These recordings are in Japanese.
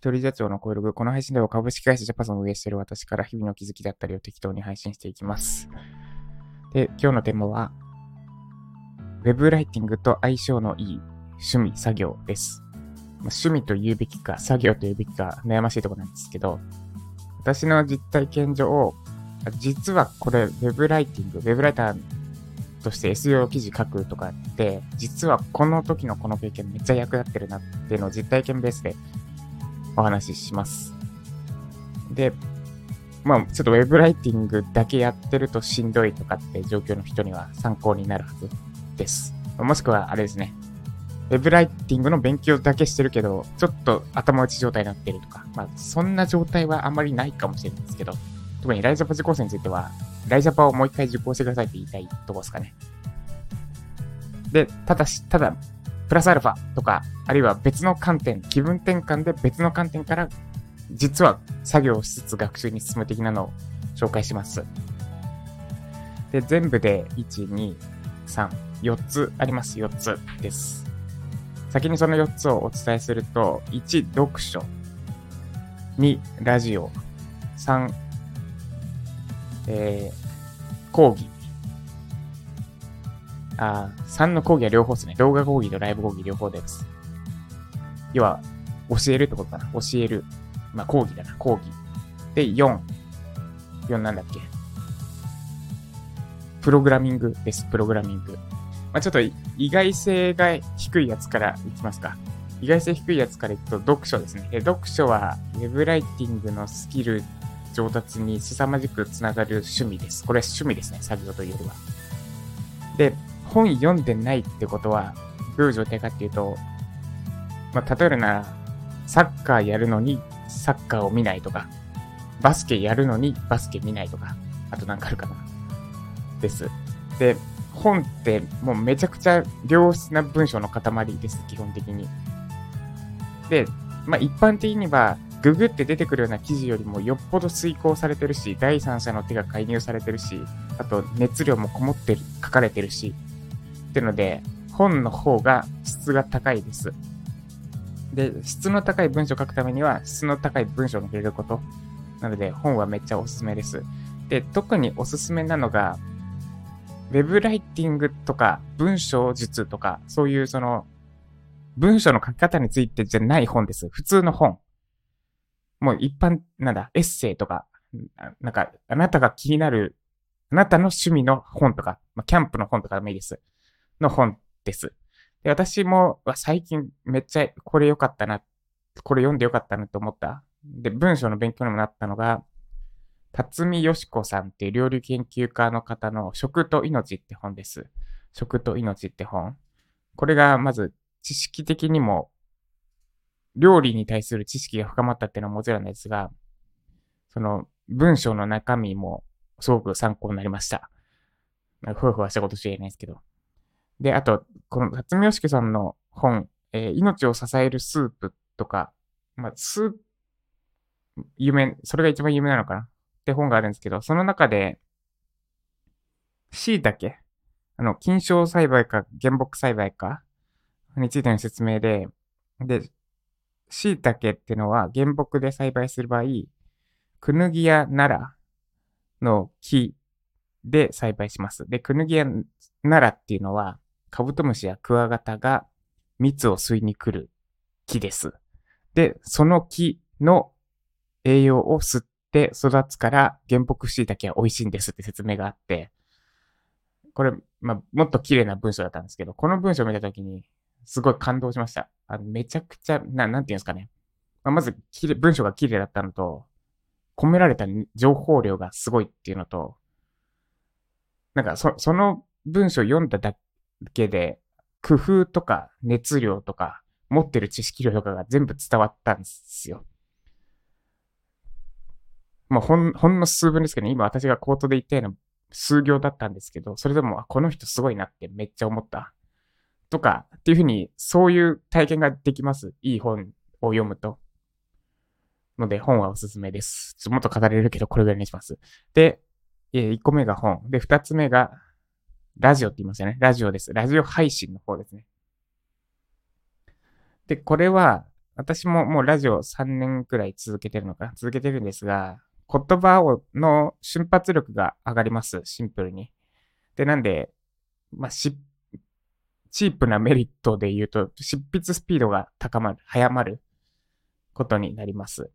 一人社長の声ログ。この配信では株式会社ジャパソンを運営している私から日々の気づきだったりを適当に配信していきます。で、今日のテーマは、ウェブライティングと相性のいい趣味、作業です。まあ趣味と言うべきか、作業と言うべきか悩ましいところなんですけど、私の実体験上、実はこれ、ウェブライティング、ウェブライターとして SEO 記事書くとかって、実はこの時のこの経験めっちゃ役立ってるなっていうのを実体験ベースでお話しします。で、まあ、ちょっとウェブライティングだけやってるとしんどいとかって状況の人には参考になるはずです。もしくは、あれですね。ウェブライティングの勉強だけしてるけど、ちょっと頭打ち状態になってるとか、まあ、そんな状態はあんまりないかもしれないですけど、特にライジャパ受講生については、ライジャパをもう一回受講してくださいって言いたいとこですかね。で、ただし、ただ、プラスアルファとか、あるいは別の観点、気分転換で別の観点から、実は作業しつつ学習に進む的なのを紹介します。で、全部で1、2、3、4つあります。4つです。先にその4つをお伝えすると、1、読書。2、ラジオ。3、えー、講義。あ3の講義は両方ですね。動画講義とライブ講義両方です。要は、教えるってことかな。教える。まあ、講義だな。講義。で、4。4なんだっけ。プログラミングです。プログラミング。まあ、ちょっと意外性が低いやつからいきますか。意外性低いやつからいくと読書ですね。で読書は Web ライティングのスキル上達に凄まじくつながる趣味です。これは趣味ですね。作業というよりは。で、本読んでないってことはどういう状態かっていうと、まあ、例えるなら、サッカーやるのにサッカーを見ないとか、バスケやるのにバスケ見ないとか、あとなんかあるかな。です。で、本ってもうめちゃくちゃ良質な文章の塊です、基本的に。で、まあ一般的には、ググって出てくるような記事よりもよっぽど遂行されてるし、第三者の手が介入されてるし、あと熱量もこもってる、書かれてるし、ってので、本の方が質が高いです。で、質の高い文章を書くためには、質の高い文章を入れること。なので、本はめっちゃおすすめです。で、特におすすめなのが、ウェブライティングとか文章術とか、そういうその、文章の書き方についてじゃない本です。普通の本。もう一般、なんだ、エッセイとか、なんか、あなたが気になる、あなたの趣味の本とか、まあ、キャンプの本とかでもいいです。の本です。で、私も最近めっちゃこれ良かったな、これ読んで良かったなと思った。で、文章の勉強にもなったのが、辰巳よし子さんっていう料理研究家の方の食と命って本です。食と命って本。これがまず知識的にも料理に対する知識が深まったっていうのはもちろんですが、その文章の中身もすごく参考になりました。ふわふわしたことしか言えないですけど。で、あと、この辰巳よし子さんの本、えー命を支えるスープとか、まあ、スープ、有名、それが一番有名なのかな？って本があるんですけど、その中で、椎茸あの、菌床栽培か原木栽培かについての説明で、で、椎茸ってのは原木で栽培する場合、クヌギやナラの木で栽培します。で、クヌギやナラっていうのは、カブトムシやクワガタが蜜を吸いに来る木です。で、その木の栄養を吸って育つから原木椎茸は美味しいんですって説明があって、これ、まあ、もっと綺麗な文章だったんですけど、この文章を見たときに、すごい感動しました。あのめちゃくちゃ、ななんていうんですかね。まあ、まず、きれ文章が綺麗だったのと、込められた情報量がすごいっていうのと、なんか、そ、その文章を読んだだけで、工夫とか熱量とか、持ってる知識量とかが全部伝わったんですよ。もうほん、ほんの数分ですけど、ね、今私が口頭で言ったような数行だったんですけど、それでも、この人すごいなってめっちゃ思った。とか、っていうふうに、そういう体験ができます。いい本を読むと。ので、本はおすすめです。ちょっともっと語れるけど、これぐらいにします。で、え1個目が本。で、2つ目が、ラジオって言いますよね。ラジオです。ラジオ配信の方ですね。で、これは、私ももうラジオ3年くらい続けてるのかな？続けてるんですが、言葉をの瞬発力が上がります。シンプルに。で、なんで、まあ、し、チープなメリットで言うと、執筆スピードが高まる、早まることになります。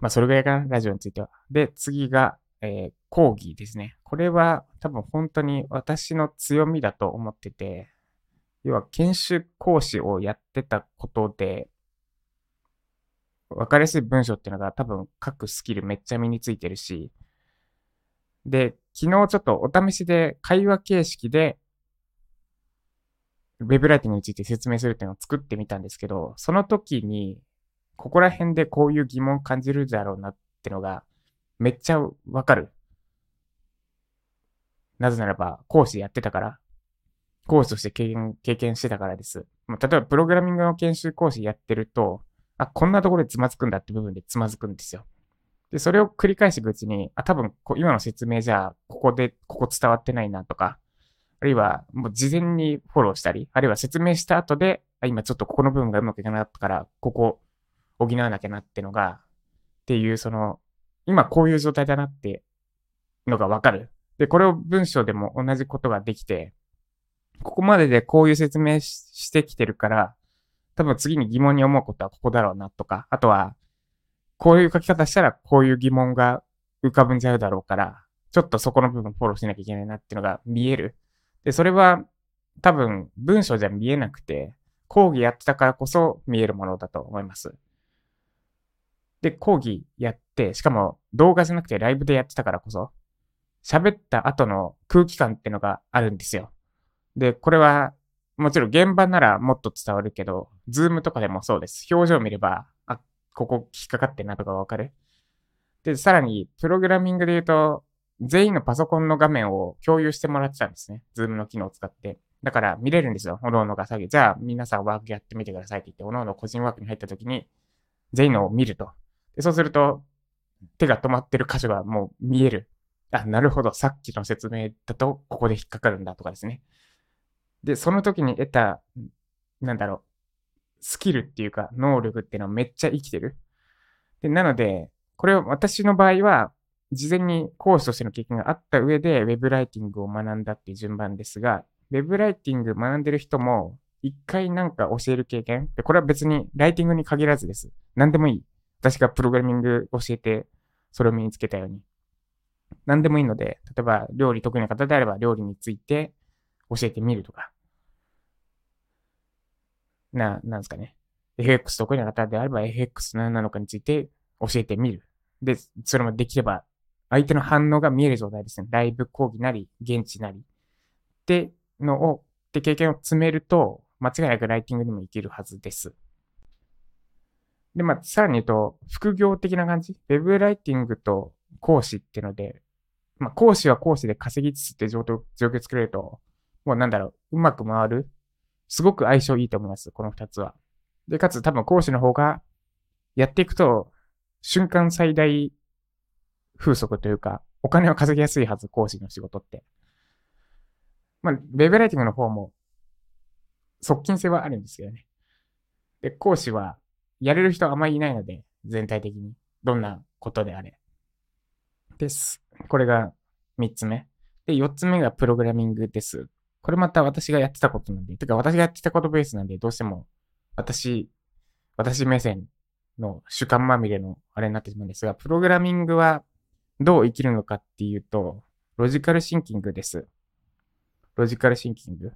まあ、それぐらいかな、ラジオについては。で、次が、えー、講義ですね。これは多分本当に私の強みだと思ってて、要は研修講師をやってたことで、わかりやすい文章っていうのが多分書くスキルめっちゃ身についてるし、で、昨日ちょっとお試しで会話形式で、ウェブライティングについて説明するっていうのを作ってみたんですけど、その時に、ここら辺でこういう疑問感じるだろうなってのが、めっちゃわかる。なぜならば、講師やってたから、講師として経験、経験してたからです。例えば、プログラミングの研修講師やってると、あ、こんなところでつまずくんだって部分でつまずくんですよ。で、それを繰り返していくうちに、あ、多分今の説明じゃ、ここで、ここ伝わってないなとか、あるいは、もう事前にフォローしたり、あるいは説明した後で、あ、今ちょっとここの部分がうまくいかなかったから、ここ補わなきゃなってのが、っていう、その、今こういう状態だなってのがわかる。で、これを文章でも同じことができて、ここまででこういう説明してきてるから、多分次に疑問に思うことはここだろうなとか、あとは、こういう書き方したらこういう疑問が浮かぶんじゃうだろうから、ちょっとそこの部分フォローしなきゃいけないなっていうのが見える。で、それは多分文章じゃ見えなくて、講義やってたからこそ見えるものだと思います。で、講義やって、しかも動画じゃなくてライブでやってたからこそ、喋った後の空気感ってのがあるんですよ。で、これは、もちろん現場ならもっと伝わるけど、ズームとかでもそうです。表情を見れば、あ、ここ引っかかってんなとかわかる。で、さらに、プログラミングで言うと、全員のパソコンの画面を共有してもらってたんですね。ズームの機能を使って。だから見れるんですよ。おのおのが作業。じゃあ皆さんワークやってみてくださいって言って、おのおの個人ワークに入った時に、全員のを見ると。でそうすると、手が止まってる箇所がもう見える。あ、なるほど。さっきの説明だと、ここで引っかかるんだとかですね。で、その時に得た、なんだろう、スキルっていうか、能力っていうのはめっちゃ生きてる。で、なので、これを私の場合は、事前に講師としての経験があった上で、ウェブライティングを学んだっていう順番ですが、ウェブライティング学んでる人も、一回なんか教える経験で、これは別にライティングに限らずです。何でもいい。私がプログラミング教えて、それを身につけたように。何でもいいので、例えば料理得意な方であれば料理について教えてみるとか。な、なんですかね。FX 得意な方であれば FX 何なのかについて教えてみる。で、それもできれば相手の反応が見える状態ですね。ライブ講義なり、現地なり。ってのを、って経験を積めると、間違いなくライティングにもいけるはずです。で、まあ、さらに言うと、副業的な感じ？ウェブライティングと講師っていうので、まあ、講師は講師で稼ぎつつって状況、状況作れると、もうなんだろう、うまく回る。すごく相性いいと思います、この二つは。で、かつ多分講師の方が、やっていくと、瞬間最大風速というか、お金を稼ぎやすいはず、講師の仕事って。まあ、ウェブライティングの方も、側近性はあるんですけどね。で、講師は、やれる人あまりいないので、全体的に。どんなことであれ。です。これが3つ目。で、4つ目がプログラミングです。これまた私がやってたことなんで、てか私がやってたことベースなんで、どうしても私、私目線の主観まみれのあれになってしまうんですが、プログラミングはどう生きるのかっていうと、ロジカルシンキングです。ロジカルシンキング。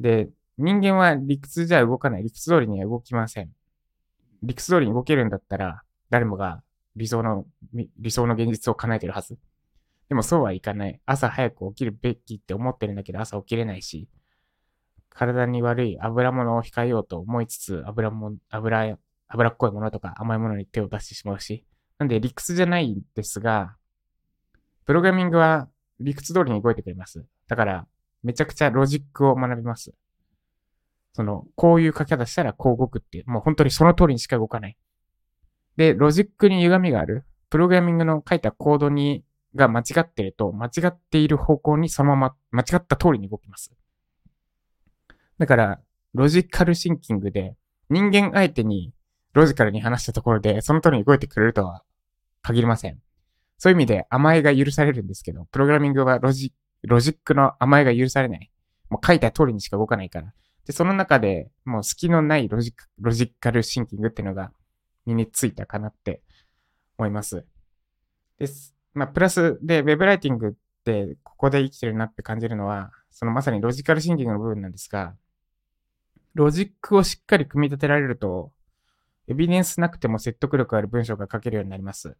で、人間は理屈じゃ動かない。理屈通りには動きません。理屈通りに動けるんだったら、誰もが理想の、理想の現実を叶えてるはず。でもそうはいかない。朝早く起きるべきって思ってるんだけど朝起きれないし、体に悪い油物を控えようと思いつつ、油も、油、油っこいものとか甘いものに手を出してしまうし。なんで理屈じゃないんですが、プログラミングは理屈通りに動いてくれます。だから、めちゃくちゃロジックを学びます。その、こういう書き方したらこう動くっていう、もう本当にその通りにしか動かない。で、ロジックに歪みがある。プログラミングの書いたコードにが間違ってると、間違っている方向にそのまま、間違った通りに動きます。だから、ロジカルシンキングで、人間相手にロジカルに話したところで、その通りに動いてくれるとは限りません。そういう意味で甘えが許されるんですけど、プログラミングはロジ、ロジックの甘えが許されない。もう書いた通りにしか動かないから。で、その中でもう隙のないロジロジカルシンキングっていうのが身についたかなって思います。です。まあ、プラスで、ウェブライティングってここで生きてるなって感じるのは、そのまさにロジカルシンキングの部分なんですが、ロジックをしっかり組み立てられると、エビデンスなくても説得力ある文章が書けるようになります。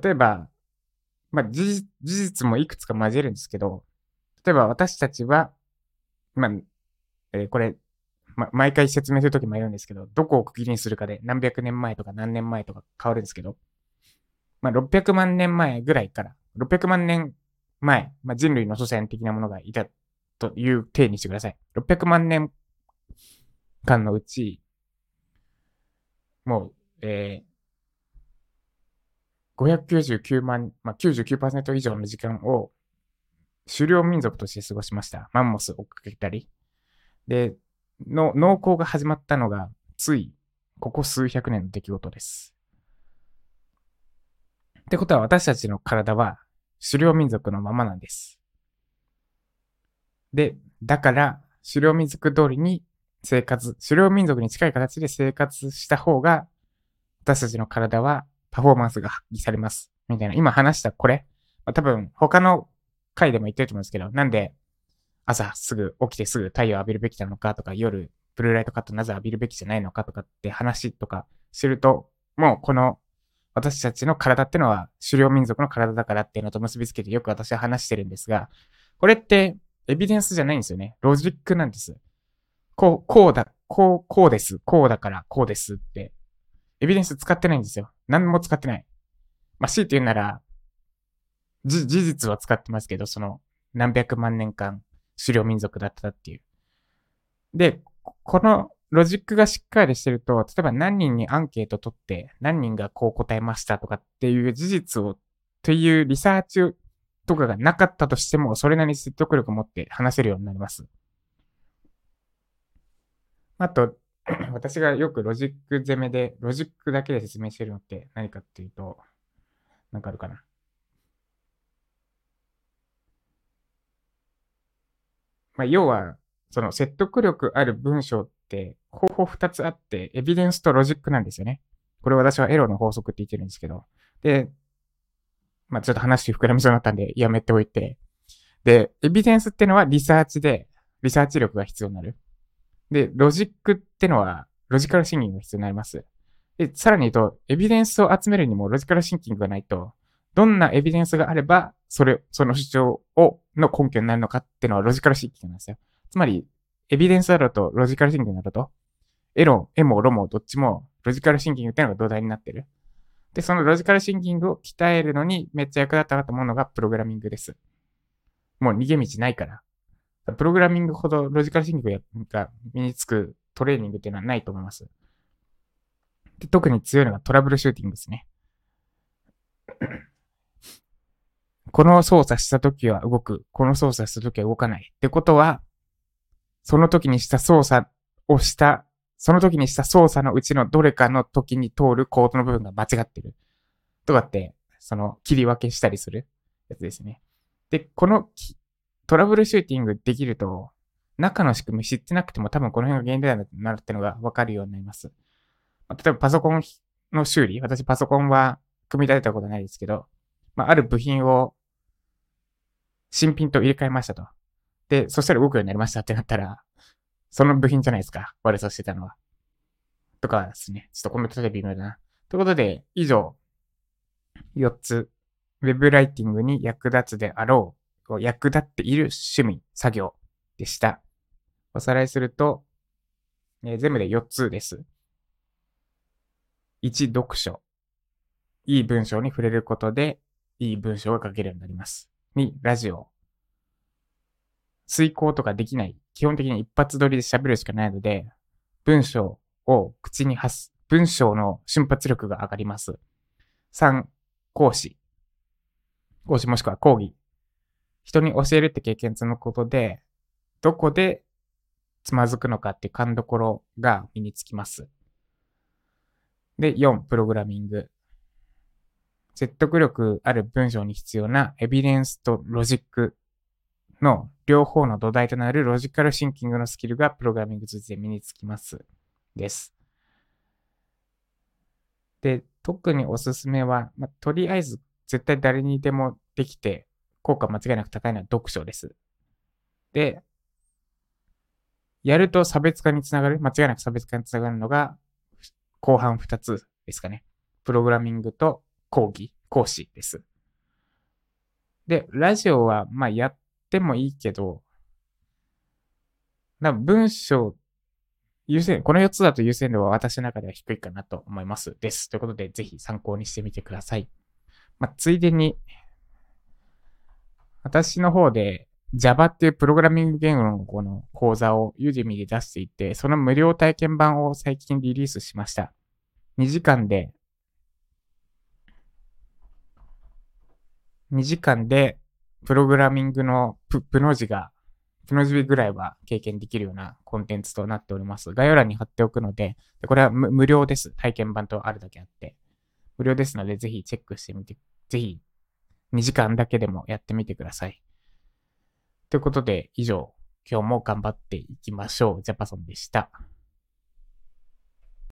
例えば、まあ、事実事実もいくつか交えるんですけど、例えば私たちは、まあ、えーこれ、ま、毎回説明するときも言うんですけど、どこを区切りにするかで何百年前とか何年前とか変わるんですけど、まあ、600万年前ぐらいから、600万年前、まあ、人類の祖先的なものがいたという体にしてください。600万年間のうち、もう、えー、599万、まあ、99%以上の時間を狩猟民族として過ごしました。マンモスを追っかけたり。で、の、農耕が始まったのが、つい、ここ数百年の出来事です。ってことは私たちの体は狩猟民族のままなんです。で、だから、狩猟民族通りに生活、狩猟民族に近い形で生活した方が、私たちの体はパフォーマンスが発揮されます。みたいな。今話したこれ、ま、多分他の回でも言ってると思うんですけど、なんで朝すぐ起きてすぐ太陽浴びるべきなのかとか、夜ブルーライトカットなぜ浴びるべきじゃないのかとかって話とかすると、もうこの私たちの体ってのは狩猟民族の体だからっていうのと結びつけてよく私は話してるんですが、これってエビデンスじゃないんですよね。ロジックなんです。こう、こうだ、こう、こうです。こうだからこうですって。エビデンス使ってないんですよ。何も使ってない。まあ、強いて言うなら、事実は使ってますけど、その何百万年間狩猟民族だったっていう。で、このロジックがしっかりしてると、例えば何人にアンケート取って、何人がこう答えましたとかっていう事実を、というリサーチとかがなかったとしても、それなりに説得力を持って話せるようになります。あと、私がよくロジック攻めで、ロジックだけで説明してるのって何かっていうと、なんかあるかな。まあ、要は、その説得力ある文章って方法二つあって、エビデンスとロジックなんですよね。これ私はエロの法則って言ってるんですけど。で、まあ、ちょっと話膨らみそうになったんでやめておいて。で、エビデンスってのはリサーチで、リサーチ力が必要になる。で、ロジックってのは、ロジカルシンキングが必要になります。で、さらに言うと、エビデンスを集めるにもロジカルシンキングがないと、どんなエビデンスがあれば、それ、その主張を、の根拠になるのかっていうのはロジカルシンキングなんですよ。つまり、エビデンスだろうとロジカルシンキングだろうと、エロ、エモ、ロモ、どっちもロジカルシンキングっていうのが土台になってる。で、そのロジカルシンキングを鍛えるのにめっちゃ役立ったなと思うのがプログラミングです。もう逃げ道ないから。プログラミングほどロジカルシンキングが身につくトレーニングっていうのはないと思います。で特に強いのがトラブルシューティングですね。この操作した時は動く。この操作した時は動かない。ってことは、その時にした操作をした、その時にした操作のうちのどれかの時に通るコードの部分が間違ってる。とかって、その切り分けしたりするやつですね。で、このトラブルシューティングできると、中の仕組み知ってなくても多分この辺が原因だなるってのがわかるようになります。ま例えばパソコンの修理、私パソコンは組み立てたことないですけど、まあ、ある部品を新品と入れ替えましたと。で、そしたら動くようになりましたってなったら、その部品じゃないですか。悪さしてたのは。とかですね。ちょっとこの例え微妙だな。ということで、以上、4つ、ウェブライティングに役立つであろう、役立っている趣味、作業でした。おさらいすると、えー全部で4つです。1、読書。いい文章に触れることで、いい文章が書けるようになります。2、ラジオ。遂行とかできない。基本的に一発撮りで喋るしかないので、文章を口に発す。文章の瞬発力が上がります。3、講師。講師もしくは講義。人に教えるって経験積むことで、どこでつまずくのかって勘どころが身につきます。で、4、プログラミング。説得力ある文章に必要なエビデンスとロジックの両方の土台となるロジカルシンキングのスキルがプログラミング通じて身につきます。です。で、特におすすめは、ま、とりあえず絶対誰にでもできて効果間違いなく高いのは読書です。で、やると差別化につながる、間違いなく差別化につながるのが、後半2つですかね。プログラミングと講義、講師です。で、ラジオは、まあ、やってもいいけど、な文章、優先、この4つだと優先度は私の中では低いかなと思います。です。ということで、ぜひ参考にしてみてください。まあ、ついでに、私の方で Java っていうプログラミング言語のこの講座を Udemy で出していて、その無料体験版を最近リリースしました。2時間で、2時間でプログラミングのププの字が、プの字ぐらいは経験できるようなコンテンツとなっております。概要欄に貼っておくので、でこれは無料です。体験版とあるだけあって。無料ですので、ぜひチェックしてみて、ぜひ2時間だけでもやってみてください。ということで、以上、今日も頑張っていきましょう。ジャパソンでした。